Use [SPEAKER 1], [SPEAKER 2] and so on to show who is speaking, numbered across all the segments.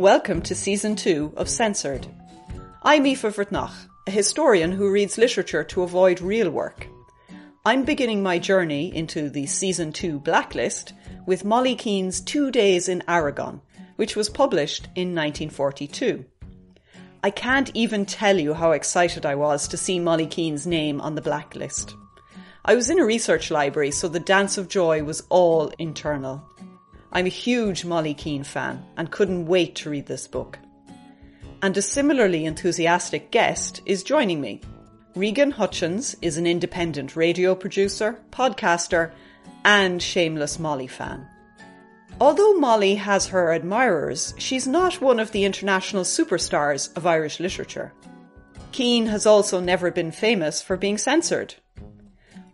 [SPEAKER 1] Welcome to season two of Censored. I'm Aoife Bhreatnach, a historian who reads literature to avoid real work. I'm beginning my journey into the season two blacklist with Molly Keane's Two Days in Aragon, which was published in 1942. I can't even tell you how excited I was to see Molly Keane's name on the blacklist. I was in a research library, so the dance of joy was all internal. I'm a huge Molly Keane fan and couldn't wait to read this book. And a similarly enthusiastic guest is joining me. Regan Hutchins is an independent radio producer, podcaster, and shameless Molly fan. Although Molly has her admirers, she's not one of the international superstars of Irish literature. Keane has also never been famous for being censored.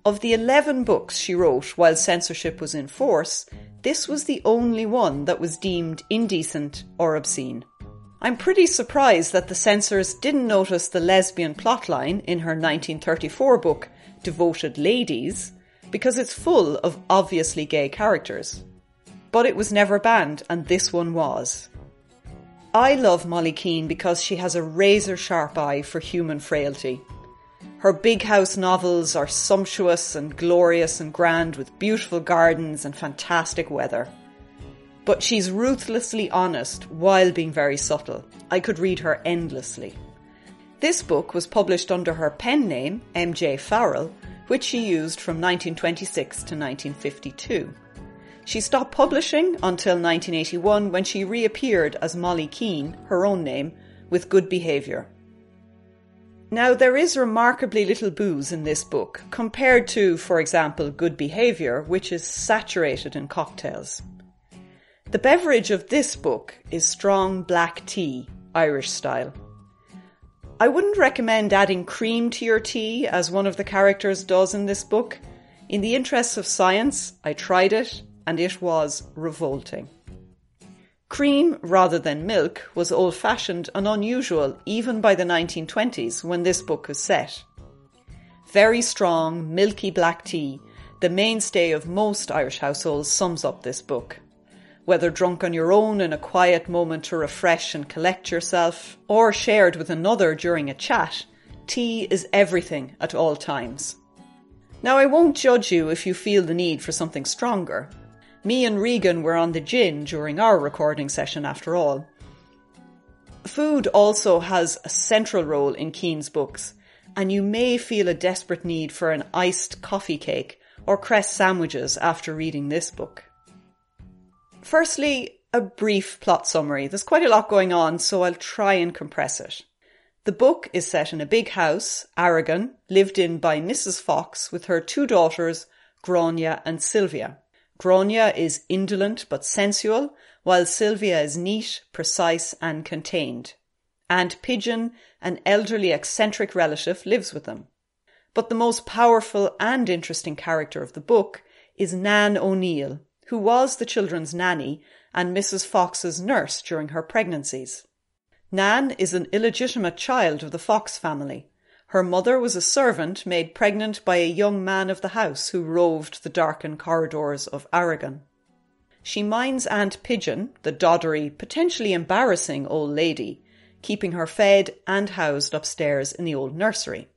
[SPEAKER 1] Of the 11 books she wrote while censorship was in force, this was the only one that was deemed indecent or obscene. I'm pretty surprised that the censors didn't notice the lesbian plotline in her 1934 book, Devoted Ladies, because it's full of obviously gay characters. But it was never banned, and this one was. I love Molly Keane because she has a razor sharp eye for human frailty. Her big house novels are sumptuous and glorious and grand with beautiful gardens and fantastic weather. But she's ruthlessly honest while being very subtle. I could read her endlessly. This book was published under her pen name, MJ Farrell, which she used from 1926 to 1952. She stopped publishing until 1981 when she reappeared as Molly Keane, her own name, with Good Behaviour. Now, there is remarkably little booze in this book, compared to, for example, Good Behaviour, which is saturated in cocktails. The beverage of this book is strong black tea, Irish style. I wouldn't recommend adding cream to your tea, as one of the characters does in this book. In the interests of science, I tried it, and it was revolting. Cream rather than milk was old fashioned and unusual even by the 1920s when this book was set. Very strong, milky black tea, the mainstay of most Irish households, sums up this book. Whether drunk on your own in a quiet moment to refresh and collect yourself, or shared with another during a chat, tea is everything at all times. Now, I won't judge you if you feel the need for something stronger. Me and Regan were on the gin during our recording session after all. Food also has a central role in Keane's books, and you may feel a desperate need for an iced coffee cake or cress sandwiches after reading this book. Firstly, a brief plot summary. There's quite a lot going on, so I'll try and compress it. The book is set in a big house, Aragon, lived in by Mrs. Fox with her two daughters, Grania and Sylvia. Grania is indolent but sensual, while Sylvia is neat, precise, and contained. And Pigeon, an elderly eccentric relative, lives with them. But the most powerful and interesting character of the book is Nan O'Neill, who was the children's nanny and Mrs. Fox's nurse during her pregnancies. Nan is an illegitimate child of the Fox family. Her mother was a servant made pregnant by a young man of the house who roved the darkened corridors of Aragon. She minds Aunt Pigeon, the doddery, potentially embarrassing old lady, keeping her fed and housed upstairs in the old nursery.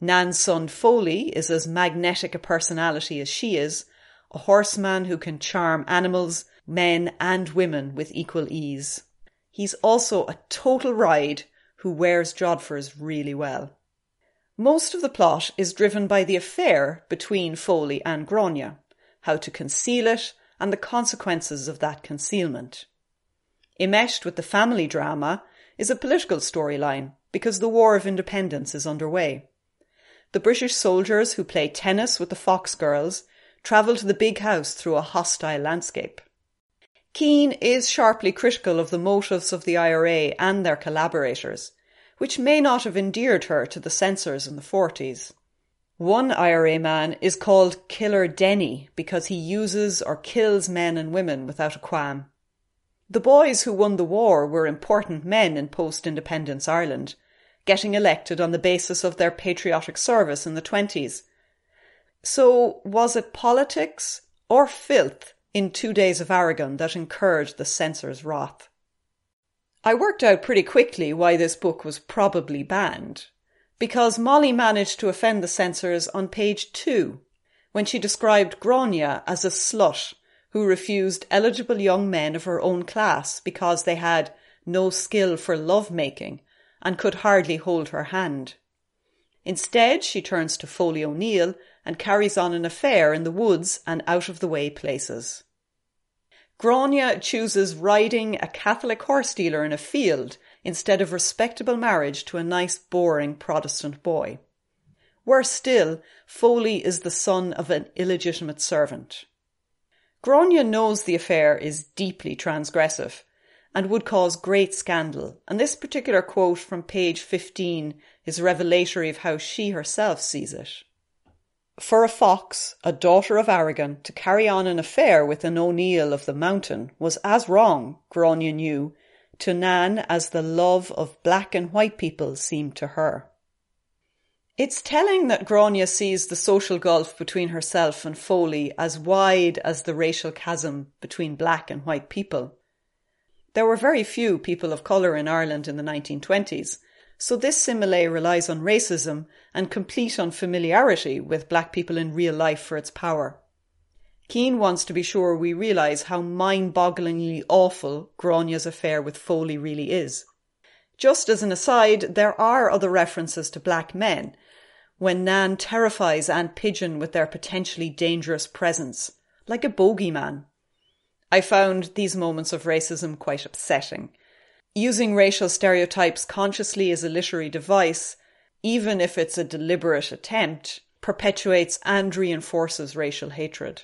[SPEAKER 1] Nan's son Foley is as magnetic a personality as she is, a horseman who can charm animals, men, and women with equal ease. He's also a total ride who wears Jodhpurs really well. Most of the plot is driven by the affair between Foley and Grania, how to conceal it, and the consequences of that concealment. Enmeshed with the family drama is a political storyline because the War of Independence is underway. The British soldiers who play tennis with the Fox girls travel to the big house through a hostile landscape. Keane is sharply critical of the motives of the IRA and their collaborators, which may not have endeared her to the censors in the 40s. One IRA man is called Killer Denny because he uses or kills men and women without a qualm. The boys who won the war were important men in post independence Ireland, getting elected on the basis of their patriotic service in the 20s. So, was it politics or filth in Two Days of Aragon that incurred the censor's wrath? I worked out pretty quickly why this book was probably banned. Because Molly managed to offend the censors on page two, when she described Grania as a slut who refused eligible young men of her own class because they had no skill for love making and could hardly hold her hand. Instead, she turns to Foley O'Neill and carries on an affair in the woods and out of the way places. Grania chooses riding a Catholic horse dealer in a field instead of respectable marriage to a nice, boring Protestant boy. Worse still, Foley is the son of an illegitimate servant. Grania knows the affair is deeply transgressive and would cause great scandal, and this particular quote from page 15 is revelatory of how she herself sees it. For a fox, a daughter of Aragon, to carry on an affair with an O'Neill of the Mountain was as wrong, Grania knew, to Nan as the love of black and white people seemed to her. It's telling that Grania sees the social gulf between herself and Foley as wide as the racial chasm between black and white people. There were very few people of colour in Ireland in the 1920s, so this simile relies on racism and complete unfamiliarity with black people in real life for its power. Keane wants to be sure we realise how mind-bogglingly awful Grania's affair with Foley really is. Just as an aside, there are other references to black men, when Nan terrifies Aunt Pigeon with their potentially dangerous presence, like a bogeyman. I found these moments of racism quite upsetting, Using racial stereotypes consciously as a literary device, even if it's a deliberate attempt, perpetuates and reinforces racial hatred.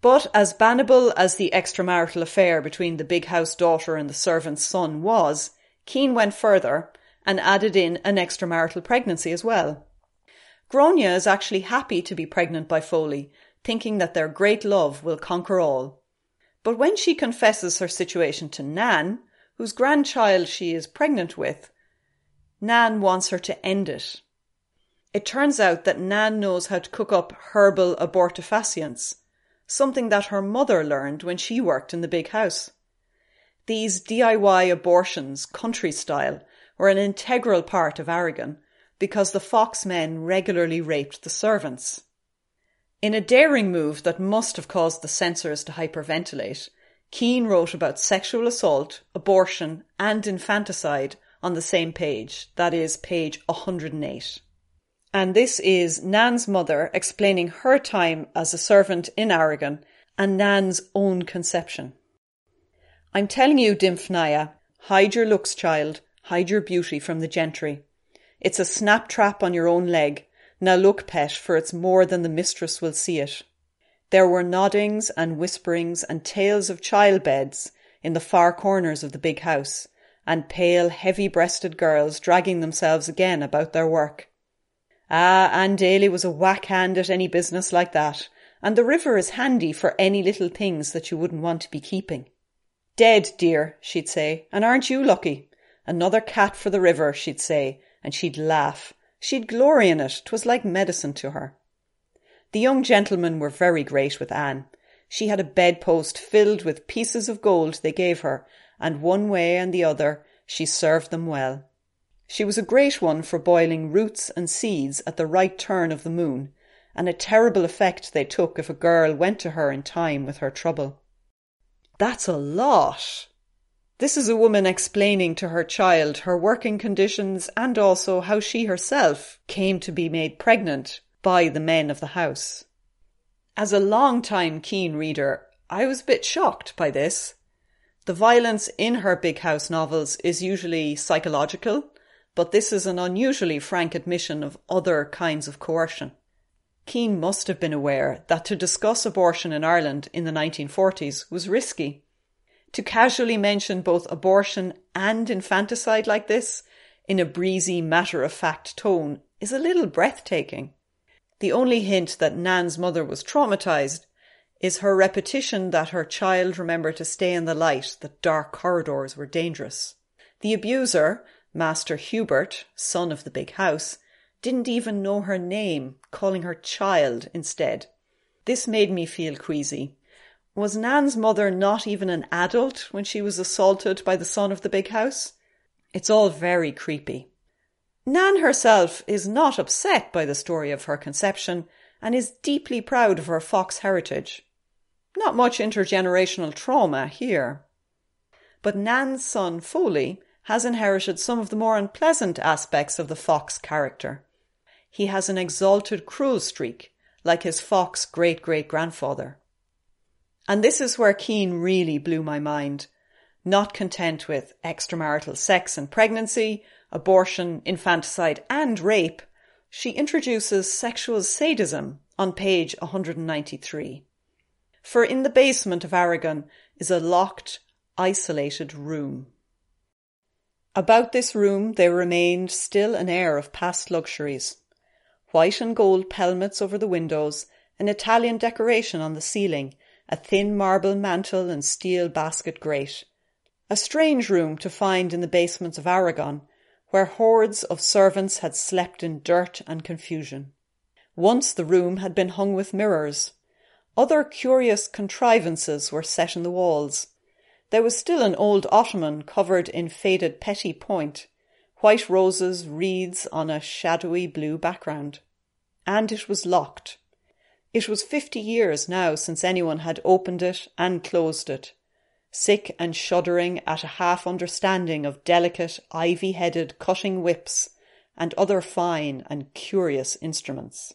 [SPEAKER 1] But as bannable as the extramarital affair between the big house daughter and the servant's son was, Keane went further and added in an extramarital pregnancy as well. Grania is actually happy to be pregnant by Foley, thinking that their great love will conquer all. But when she confesses her situation to Nan, whose grandchild she is pregnant with, Nan wants her to end it. It turns out that Nan knows how to cook up herbal abortifacients, something that her mother learned when she worked in the big house. These DIY abortions, country style, were an integral part of Aragon because the Fox men regularly raped the servants. In a daring move that must have caused the censors to hyperventilate, Keane wrote about sexual assault, abortion, and infanticide on the same page, that is, page 108. And this is Nan's mother explaining her time as a servant in Aragon and Nan's own conception. I'm telling you, Dymphnia, hide your looks, child, hide your beauty from the gentry. It's a snap trap on your own leg. Now look, pet, for it's more than the mistress will see it. There were noddings and whisperings and tales of childbeds in the far corners of the big house, and pale, heavy breasted girls dragging themselves again about their work. Ah, Anne Daly was a whack hand at any business like that, and the river is handy for any little things that you wouldn't want to be keeping. Dead, dear, she'd say, and aren't you lucky? Another cat for the river, she'd say, and she'd laugh. She'd glory in it. 'Twas like medicine to her. The young gentlemen were very great with Anne. She had a bedpost filled with pieces of gold they gave her, and one way and the other she served them well. She was a great one for boiling roots and seeds at the right turn of the moon, and a terrible effect they took if a girl went to her in time with her trouble. That's a lot. This is a woman explaining to her child her working conditions and also how she herself came to be made pregnant by the men of the house. As a long-time keen reader, I was a bit shocked by this. The violence in her Big House novels is usually psychological, but this is an unusually frank admission of other kinds of coercion. Keane must have been aware that to discuss abortion in Ireland in the 1940s was risky. To casually mention both abortion and infanticide like this in a breezy, matter of fact tone is a little breathtaking. The only hint that Nan's mother was traumatized is her repetition that her child remember to stay in the light, that dark corridors were dangerous. The abuser, Master Hubert, son of the big house, didn't even know her name, calling her child instead. This made me feel queasy. Was Nan's mother not even an adult when she was assaulted by the son of the big house? It's all very creepy. Nan herself is not upset by the story of her conception and is deeply proud of her Fox heritage. Not much intergenerational trauma here. But Nan's son Foley has inherited some of the more unpleasant aspects of the Fox character. He has an exalted cruel streak, like his Fox great great grandfather. And this is where Keane really blew my mind. Not content with extramarital sex and pregnancy, abortion, infanticide, and rape, she introduces sexual sadism on page 193. For in the basement of Aragon is a locked, isolated room. About this room there remained still an air of past luxuries. White and gold pelmets over the windows, an Italian decoration on the ceiling, a thin marble mantel and steel basket grate. A strange room to find in the basements of Aragon, where hordes of servants had slept in dirt and confusion. Once the room had been hung with mirrors. Other curious contrivances were set in the walls. There was still an old ottoman covered in faded petit point, white roses, wreaths on a shadowy blue background. And it was locked. It was fifty years now since anyone had opened it and closed it, sick and shuddering at a half understanding of delicate, ivy headed cutting whips and other fine and curious instruments.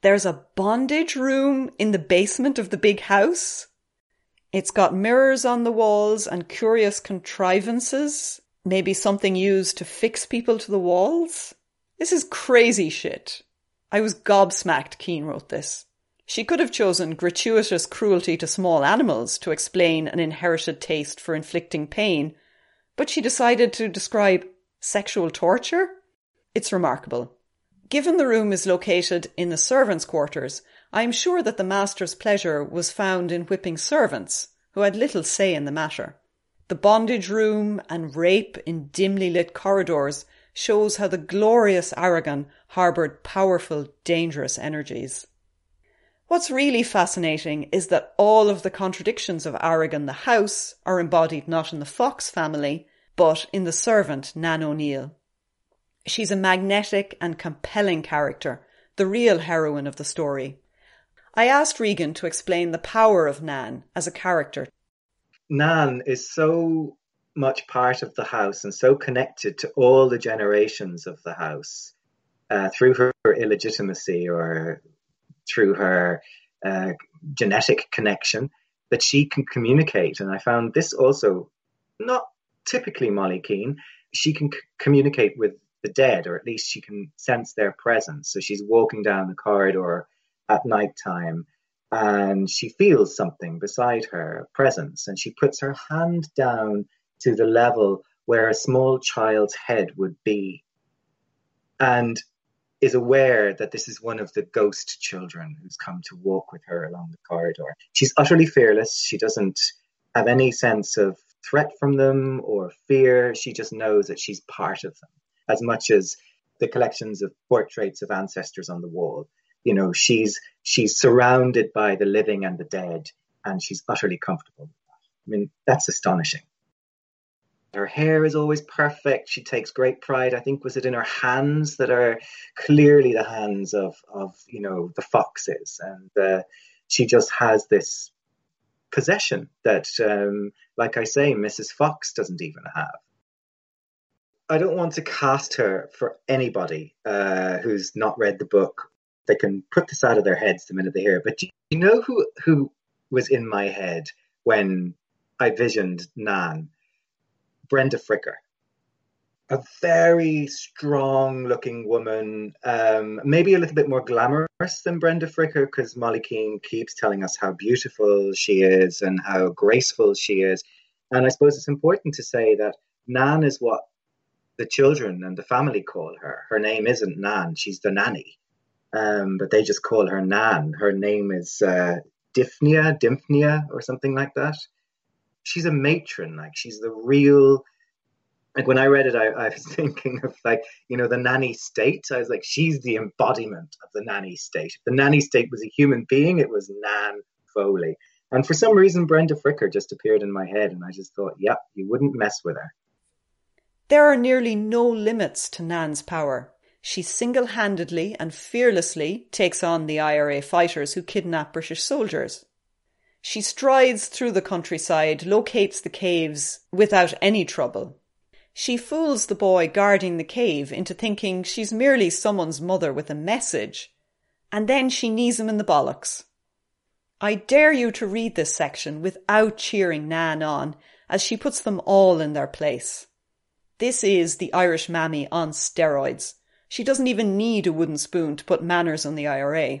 [SPEAKER 1] There's a bondage room in the basement of the big house. It's got mirrors on the walls and curious contrivances, maybe something used to fix people to the walls. This is crazy shit. I was gobsmacked Keane wrote this. She could have chosen gratuitous cruelty to small animals to explain an inherited taste for inflicting pain, but she decided to describe sexual torture? It's remarkable. Given the room is located in the servants' quarters, I am sure that the master's pleasure was found in whipping servants, who had little say in the matter. The bondage room and rape in dimly lit corridors shows how the glorious Aragon harboured powerful, dangerous energies. What's really fascinating is that all of the contradictions of Aragon the house are embodied not in the Fox family, but in the servant Nan O'Neill. She's a magnetic and compelling character, the real heroine of the story. I asked Regan to explain the power of Nan as a character.
[SPEAKER 2] Nan is so much part of the house and so connected to all the generations of the house uh, through her illegitimacy or through her uh, genetic connection that she can communicate. And I found this also not typically Molly Keane. She can c- communicate with the dead, or at least she can sense their presence. So she's walking down the corridor at night time and she feels something beside her, presence, and she puts her hand down to the level where a small child's head would be and is aware that this is one of the ghost children who's come to walk with her along the corridor. She's utterly fearless. She doesn't have any sense of threat from them or fear. She just knows that she's part of them as much as the collections of portraits of ancestors on the wall. You know, she's she's surrounded by the living and the dead, and she's utterly comfortable. I mean, that's astonishing Her hair is always perfect. She takes great pride. I think was it in her hands that are clearly the hands of of you know the foxes, and uh, she just has this possession that, um, like I say, Mrs. Fox doesn't even have. I don't want to cast her for anybody uh, who's not read the book. They can put this out of their heads the minute they hear it. But you know who who was in my head when I visioned Nan? Brenda Fricker. A very strong looking woman, um, maybe a little bit more glamorous than Brenda Fricker because Molly Keane keeps telling us how beautiful she is and how graceful she is. And I suppose it's important to say that Nan is what the children and the family call her. Her name isn't Nan, she's the nanny. Um, but they just call her Nan. Her name is uh, Dymphnia, Dymphnia, or something like that. She's a matron, like she's the real. Like when I read it, I, I was thinking of like you know the nanny state. I was like, she's the embodiment of the nanny state. If the nanny state was a human being, it was Nan Foley. And for some reason, Brenda Fricker just appeared in my head, and I just thought, yeah, you wouldn't mess with her.
[SPEAKER 1] There are nearly no limits to Nan's power. She single-handedly and fearlessly takes on the IRA fighters who kidnap British soldiers. She strides through the countryside, locates the caves without any trouble. She fools the boy guarding the cave into thinking she's merely someone's mother with a message, and then she knees him in the bollocks. I dare you to read this section without cheering Nan on, as she puts them all in their place. This is the Irish mammy on steroids. She doesn't even need a wooden spoon to put manners on the IRA.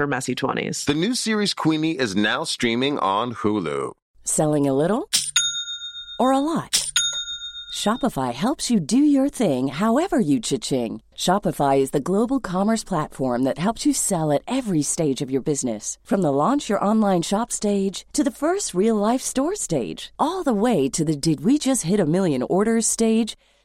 [SPEAKER 3] her messy 20s.
[SPEAKER 4] The new series Queenie is now streaming on Hulu.
[SPEAKER 5] Selling a little or a lot? Shopify helps you do your thing however you cha-ching. Shopify is the global commerce platform that helps you sell at every stage of your business. From the launch your online shop stage to the first real life store stage, all the way to the did we just hit a million orders stage.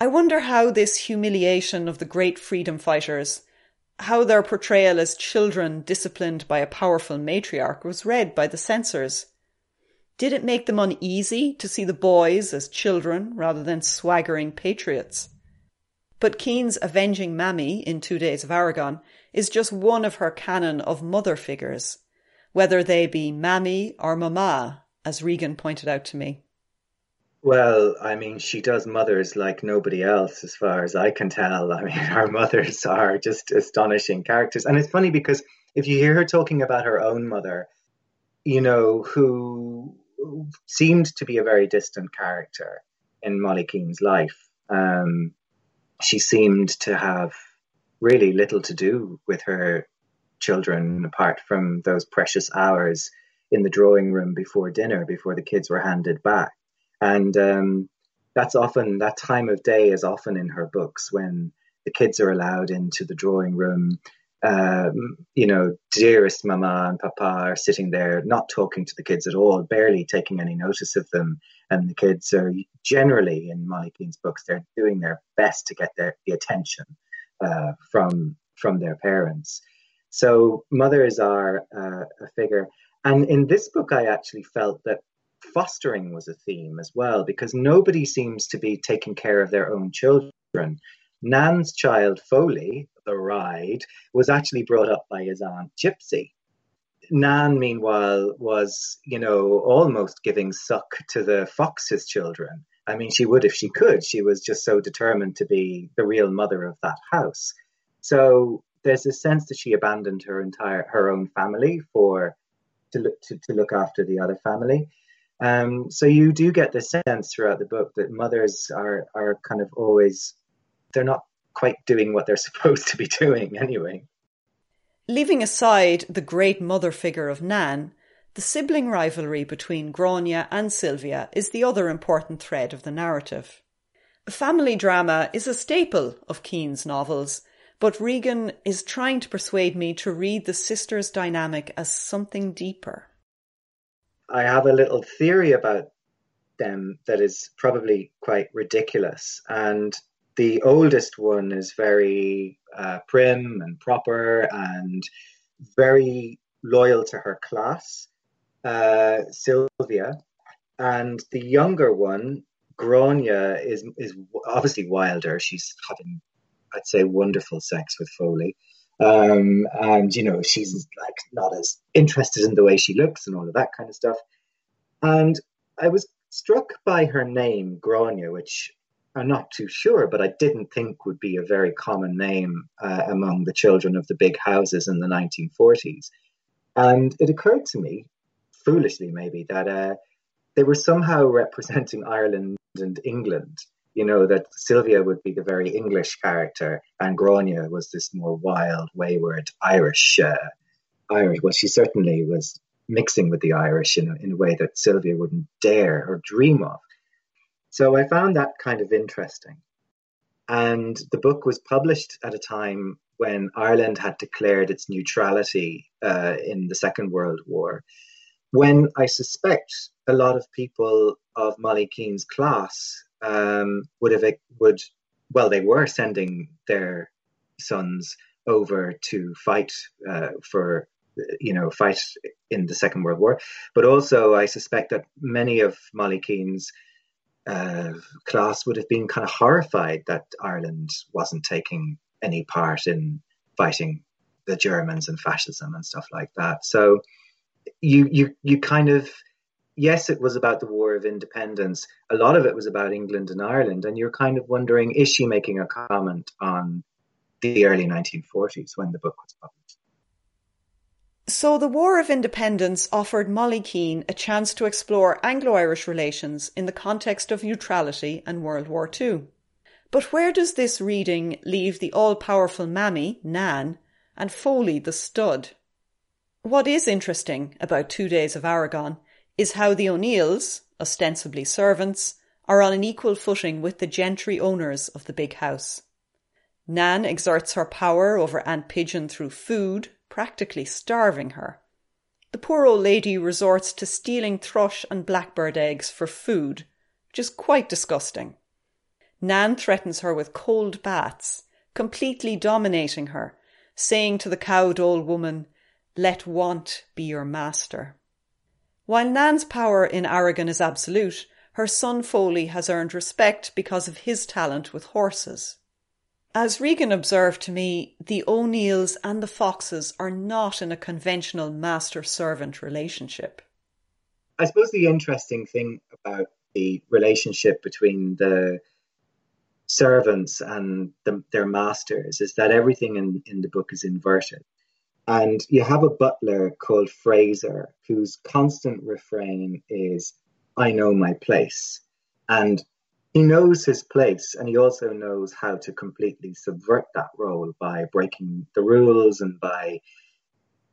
[SPEAKER 1] I wonder how this humiliation of the great freedom fighters, how their portrayal as children disciplined by a powerful matriarch was read by the censors. Did it make them uneasy to see the boys as children rather than swaggering patriots? But Keane's avenging mammy in Two Days of Aragon is just one of her canon of mother figures, whether they be mammy or mama, as Regan pointed out to me.
[SPEAKER 2] Well, I mean, she does mothers like nobody else, as far as I can tell. I mean, her mothers are just astonishing characters. And it's funny because if you hear her talking about her own mother, you know, who seemed to be a very distant character in Molly Keane's life, um, she seemed to have really little to do with her children apart from those precious hours in the drawing room before dinner, before the kids were handed back and um, that's often that time of day is often in her books when the kids are allowed into the drawing room. Um, you know, dearest mama and papa are sitting there, not talking to the kids at all, barely taking any notice of them. and the kids are generally in Molly Keane's books they're doing their best to get their the attention uh, from from their parents. So mothers are uh, a figure, and in this book, I actually felt that fostering was a theme as well because nobody seems to be taking care of their own children. Nan's child Foley, the ride, was actually brought up by his aunt Gypsy. Nan, meanwhile, was, you know, almost giving suck to the Fox's children. I mean, she would if she could. She was just so determined to be the real mother of that house. So there's a sense that she abandoned her entire her own family for to look to, to look after the other family. Um, so you do get the sense throughout the book that mothers are are kind of always they're not quite doing what they're supposed to be doing anyway.
[SPEAKER 1] Leaving aside the great mother figure of Nan, the sibling rivalry between Grania and Sylvia is the other important thread of the narrative. Family drama is a staple of Keane's novels, but Regan is trying to persuade me to read the sisters' dynamic as something deeper.
[SPEAKER 2] I have a little theory about them that is probably quite ridiculous. And the oldest one is very uh, prim and proper and very loyal to her class, uh, Sylvia. And the younger one, Grania, is is obviously wilder. She's having, I'd say, wonderful sex with Foley. Um, and you know she's like not as interested in the way she looks and all of that kind of stuff. And I was struck by her name, Grania, which I'm not too sure, but I didn't think would be a very common name uh, among the children of the big houses in the 1940s. And it occurred to me, foolishly maybe, that uh, they were somehow representing Ireland and England. You know, that Sylvia would be the very English character, and Grania was this more wild, wayward Irish. Uh, Irish. Well, she certainly was mixing with the Irish in a, in a way that Sylvia wouldn't dare or dream of. So I found that kind of interesting. And the book was published at a time when Ireland had declared its neutrality uh, in the Second World War, when I suspect a lot of people of Molly Keane's class um, would have would well they were sending their sons over to fight uh, for you know fight in the Second World War, but also I suspect that many of Molly Keane's uh, class would have been kind of horrified that Ireland wasn't taking any part in fighting the Germans and fascism and stuff like that. So you you you kind of yes, it was about the War of Independence. A lot of it was about England and Ireland, and you're kind of wondering is she making a comment on the early 1940s when the book was published?
[SPEAKER 1] So the War of Independence offered Molly Keane a chance to explore Anglo-Irish relations in the context of neutrality and World War II. But where does this reading leave the all-powerful Mammy, Nan, and Foley, the stud? What is interesting about Two Days of Aragon is how the O'Neills, ostensibly servants, are on an equal footing with the gentry owners of the big house. Nan exerts her power over Aunt Pigeon through food, practically starving her. The poor old lady resorts to stealing thrush and blackbird eggs for food, which is quite disgusting. Nan threatens her with cold baths, completely dominating her, saying to the cowed old woman, Let want be your master. While Nan's power in Aragon is absolute, her son Foley has earned respect because of his talent with horses. As Regan observed to me, the O'Neills and the Foxes are not in a conventional master servant relationship.
[SPEAKER 2] I suppose the interesting thing about the relationship between the servants and the, their masters is that everything in, in the book is inverted. And you have a butler called Fraser whose constant refrain is, I know my place. And he knows his place and he also knows how to completely subvert that role by breaking the rules and by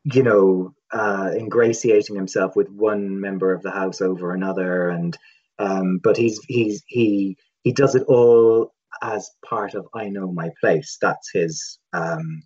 [SPEAKER 2] you know uh, ingratiating himself with one member of the house over another and um, but he's he's he he does it all as part of I know my place that's his um,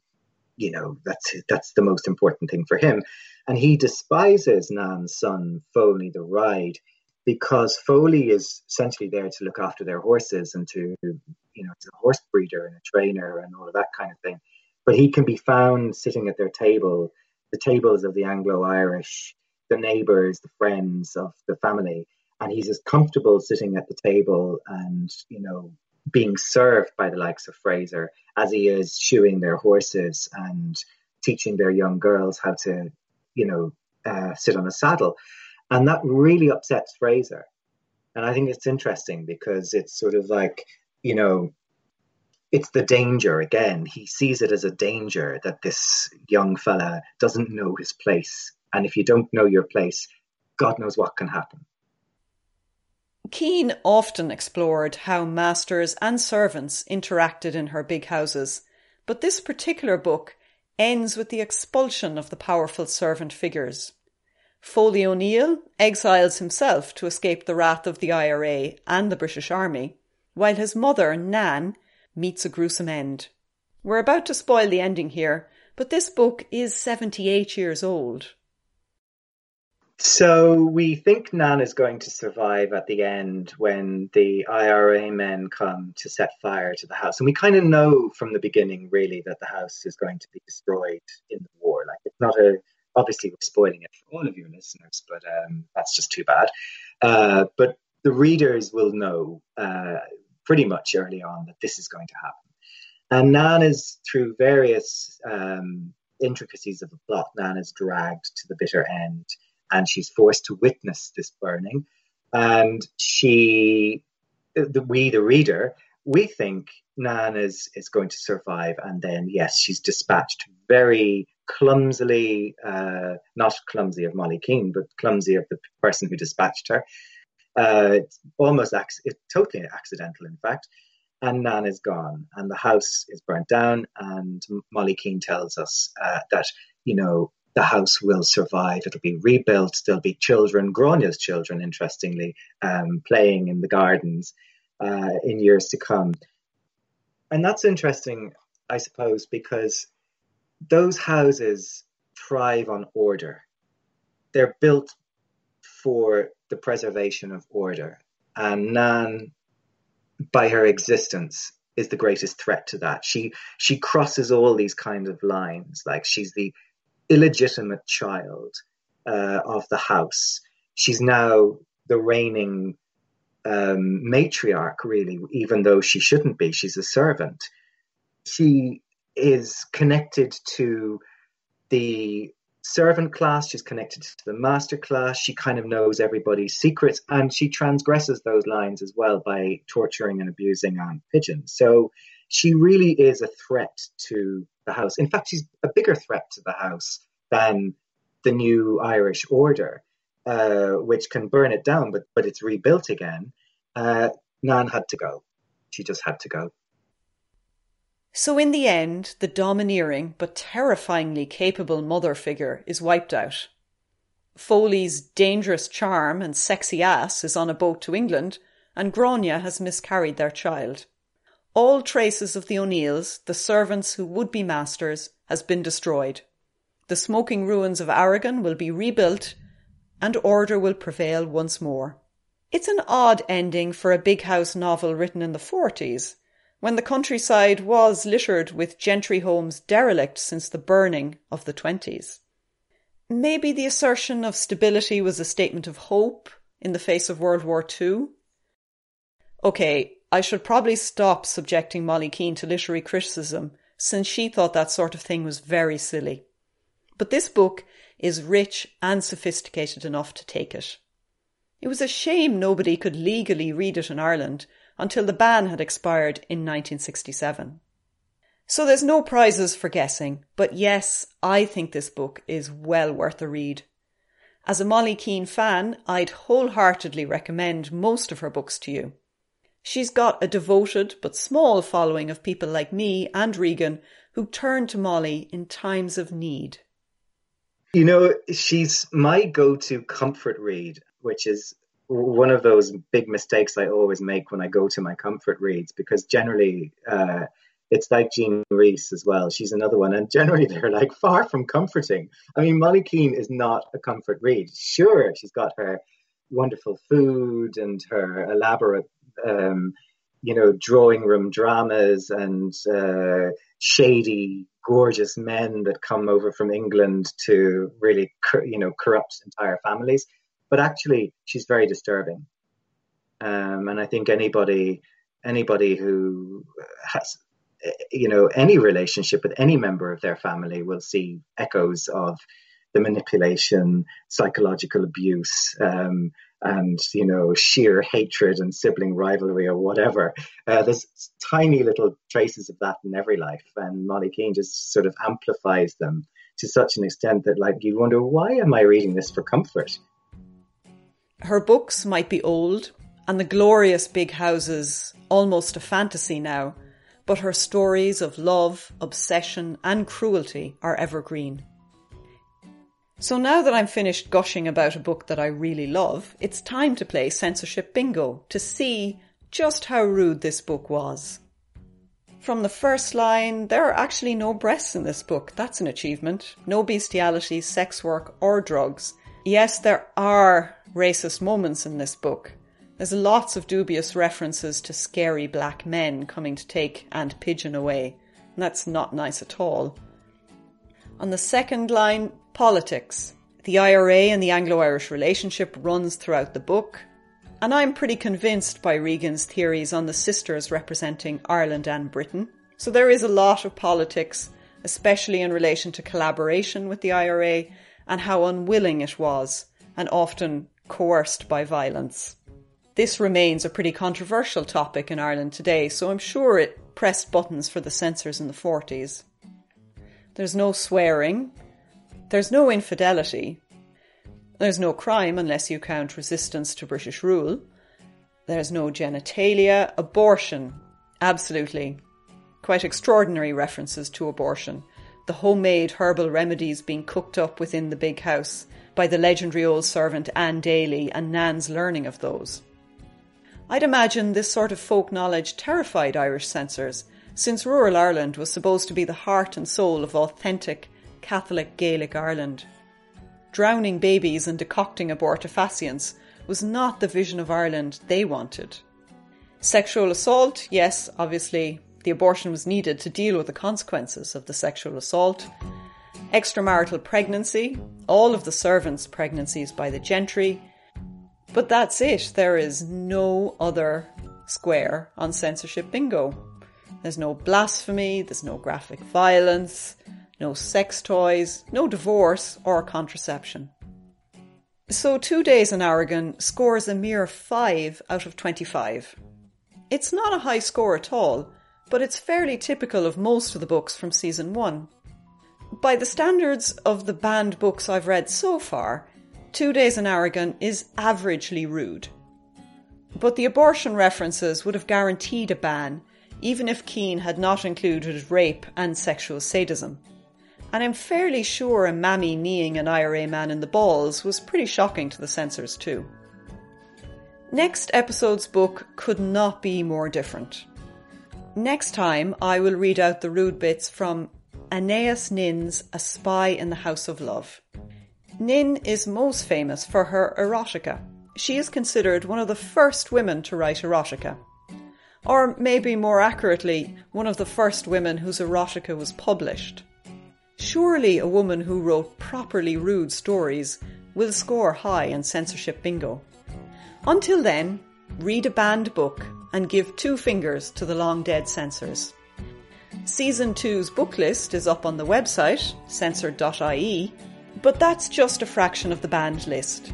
[SPEAKER 2] you know that's that's the most important thing for him and he despises Nan's son Foley the ride because Foley is essentially there to look after their horses and to, you know, it's a horse breeder and a trainer and all of that kind of thing. But he can be found sitting at their table, the tables of the Anglo Irish, the neighbors, the friends of the family. And he's as comfortable sitting at the table and, you know, being served by the likes of Fraser as he is shoeing their horses and teaching their young girls how to, you know, uh, sit on a saddle. And that really upsets Fraser. And I think it's interesting because it's sort of like, you know, it's the danger again. He sees it as a danger that this young fella doesn't know his place. And if you don't know your place, God knows what can happen.
[SPEAKER 1] Keane often explored how masters and servants interacted in her big houses, but this particular book ends with the expulsion of the powerful servant figures. Foley O'Neill exiles himself to escape the wrath of the IRA and the British Army, while his mother, Nan, meets a gruesome end. We're about to spoil the ending here, but this book is 78 years old.
[SPEAKER 2] So we think Nan is going to survive at the end when the IRA men come to set fire to the house. And we kind of know from the beginning, really, that the house is going to be destroyed in the war. Like it's not a, obviously we're spoiling it for all of your listeners, but um, that's just too bad. Uh, but the readers will know uh, pretty much early on that this is going to happen. And Nan is through various um, intricacies of the plot, Nan is dragged to the bitter end and she's forced to witness this burning. And she, the, we, the reader, we think Nan is, is going to survive. And then, yes, she's dispatched very clumsily, uh, not clumsy of Molly Keane, but clumsy of the person who dispatched her. Uh, it's almost ac- it's totally accidental, in fact. And Nan is gone, and the house is burnt down. And Molly Keane tells us uh, that you know the house will survive. It'll be rebuilt. There'll be children, Grania's children, interestingly, um, playing in the gardens uh, in years to come. And that's interesting, I suppose, because those houses thrive on order. They're built for the preservation of order. And Nan, by her existence, is the greatest threat to that. She she crosses all these kind of lines. Like she's the illegitimate child uh, of the house. She's now the reigning um, matriarch, really, even though she shouldn't be. She's a servant. She is connected to the servant class, she's connected to the master class, she kind of knows everybody's secrets, and she transgresses those lines as well by torturing and abusing Aunt Pigeon. So she really is a threat to the house. In fact, she's a bigger threat to the house than the new Irish order, uh, which can burn it down, but but it's rebuilt again. Uh, Nan had to go. She just had to go.
[SPEAKER 1] So, in the end, the domineering but terrifyingly capable mother figure is wiped out. Foley's dangerous charm and sexy ass is on a boat to England, and Grania has miscarried their child. All traces of the O'Neills, the servants who would be masters, has been destroyed. The smoking ruins of Aragon will be rebuilt, and order will prevail once more. It's an odd ending for a big house novel written in the 40s, when the countryside was littered with gentry homes derelict since the burning of the 20s. Maybe the assertion of stability was a statement of hope in the face of World War II? Okay, I should probably stop subjecting Molly Keane to literary criticism, since she thought that sort of thing was very silly. But this book is rich and sophisticated enough to take it. It was a shame nobody could legally read it in Ireland until the ban had expired in 1967. So there's no prizes for guessing, but yes, I think this book is well worth a read. As a Molly Keane fan, I'd wholeheartedly recommend most of her books to you. She's got a devoted but small following of people like me and Regan who turn to Molly in times of need.
[SPEAKER 2] You know, she's my go to comfort read, which is one of those big mistakes I always make when I go to my comfort reads because generally uh, it's like Jean Rhys as well. She's another one, and generally they're like far from comforting. I mean, Molly Keane is not a comfort read. Sure, she's got her wonderful food and her elaborate, um, you know, drawing room dramas and uh, shady, gorgeous men that come over from England to really, you know, corrupt entire families. But actually, she's very disturbing. Um, and I think anybody anybody who has you know any relationship with any member of their family will see echoes of the manipulation, psychological abuse, um, and you know sheer hatred and sibling rivalry or whatever. Uh, there's tiny little traces of that in every life, and Molly Keane just sort of amplifies them to such an extent that like you wonder why am I reading this for comfort?
[SPEAKER 1] Her books might be old, and the glorious big houses almost a fantasy now, but her stories of love, obsession, and cruelty are evergreen. So now that I'm finished gushing about a book that I really love, it's time to play censorship bingo to see just how rude this book was. From the first line, there are actually no breasts in this book. That's an achievement. No bestiality, sex work, or drugs. Yes, there are racist moments in this book. There's lots of dubious references to scary black men coming to take Aunt Pigeon away. And that's not nice at all. On the second line, Politics. The IRA and the Anglo Irish relationship runs throughout the book, and I'm pretty convinced by Regan's theories on the sisters representing Ireland and Britain. So there is a lot of politics, especially in relation to collaboration with the IRA and how unwilling it was, and often coerced by violence. This remains a pretty controversial topic in Ireland today, so I'm sure it pressed buttons for the censors in the 40s. There's no swearing, there's no infidelity. There's no crime unless you count resistance to British rule. There's no genitalia. Abortion. Absolutely. Quite extraordinary references to abortion. The homemade herbal remedies being cooked up within the big house by the legendary old servant Anne Daly and Nan's learning of those. I'd imagine this sort of folk knowledge terrified Irish censors, since rural Ireland was supposed to be the heart and soul of authentic Catholic Gaelic Ireland. Drowning babies and decocting abortifacients was not the vision of Ireland they wanted. Sexual assault, yes, obviously, the abortion was needed to deal with the consequences of the sexual assault. Extramarital pregnancy, all of the servants' pregnancies by the gentry. But that's it. There is no other square on censorship bingo. There's no blasphemy, there's no graphic violence, no sex toys, no divorce or contraception. So, Two Days in Aragon scores a mere 5 out of 25. It's not a high score at all, but it's fairly typical of most of the books from season 1. By the standards of the banned books I've read so far, Two Days in Aragon is averagely rude. But the abortion references would have guaranteed a ban, even if Keane had not included rape and sexual sadism and I'm fairly sure a mammy kneeing an IRA man in the balls was pretty shocking to the censors too. Next episode's book could not be more different. Next time, I will read out the rude bits from Anais Nin's A Spy in the House of Love. Nin is most famous for her erotica. She is considered one of the first women to write erotica. Or maybe more accurately, one of the first women whose erotica was published. Surely a woman who wrote properly rude stories will score high in censorship bingo. Until then, read a banned book and give two fingers to the long dead censors. Season 2's book list is up on the website, censored.ie, but that's just a fraction of the banned list.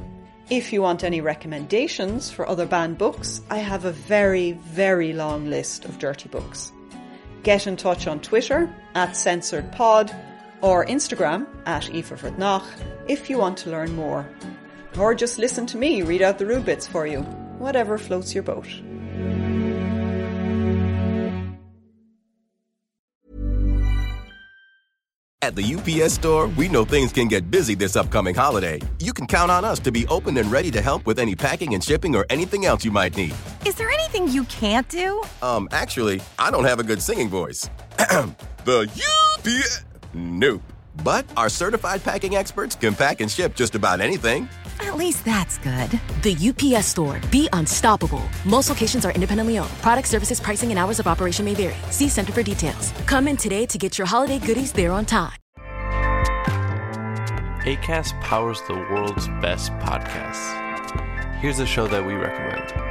[SPEAKER 1] If you want any recommendations for other banned books, I have a very, very long list of dirty books. Get in touch on Twitter at censoredpod or Instagram at Aoife if you want to learn more. Or just listen to me read out the rude bits for you, whatever floats your boat.
[SPEAKER 6] At the UPS store, we know things can get busy this upcoming holiday. You can count on us to be open and ready to help with any packing and shipping or anything else you might need.
[SPEAKER 7] Is there anything you can't do?
[SPEAKER 6] Um, actually, I don't have a good singing voice. the UPS. Nope. But our certified packing experts can pack and ship just about anything.
[SPEAKER 7] At least that's good.
[SPEAKER 8] The UPS store. Be unstoppable. Most locations are independently owned. Product services, pricing, and hours of operation may vary. See Center for details. Come in today to get your holiday goodies there on time.
[SPEAKER 9] ACAST powers the world's best podcasts. Here's a show that we recommend.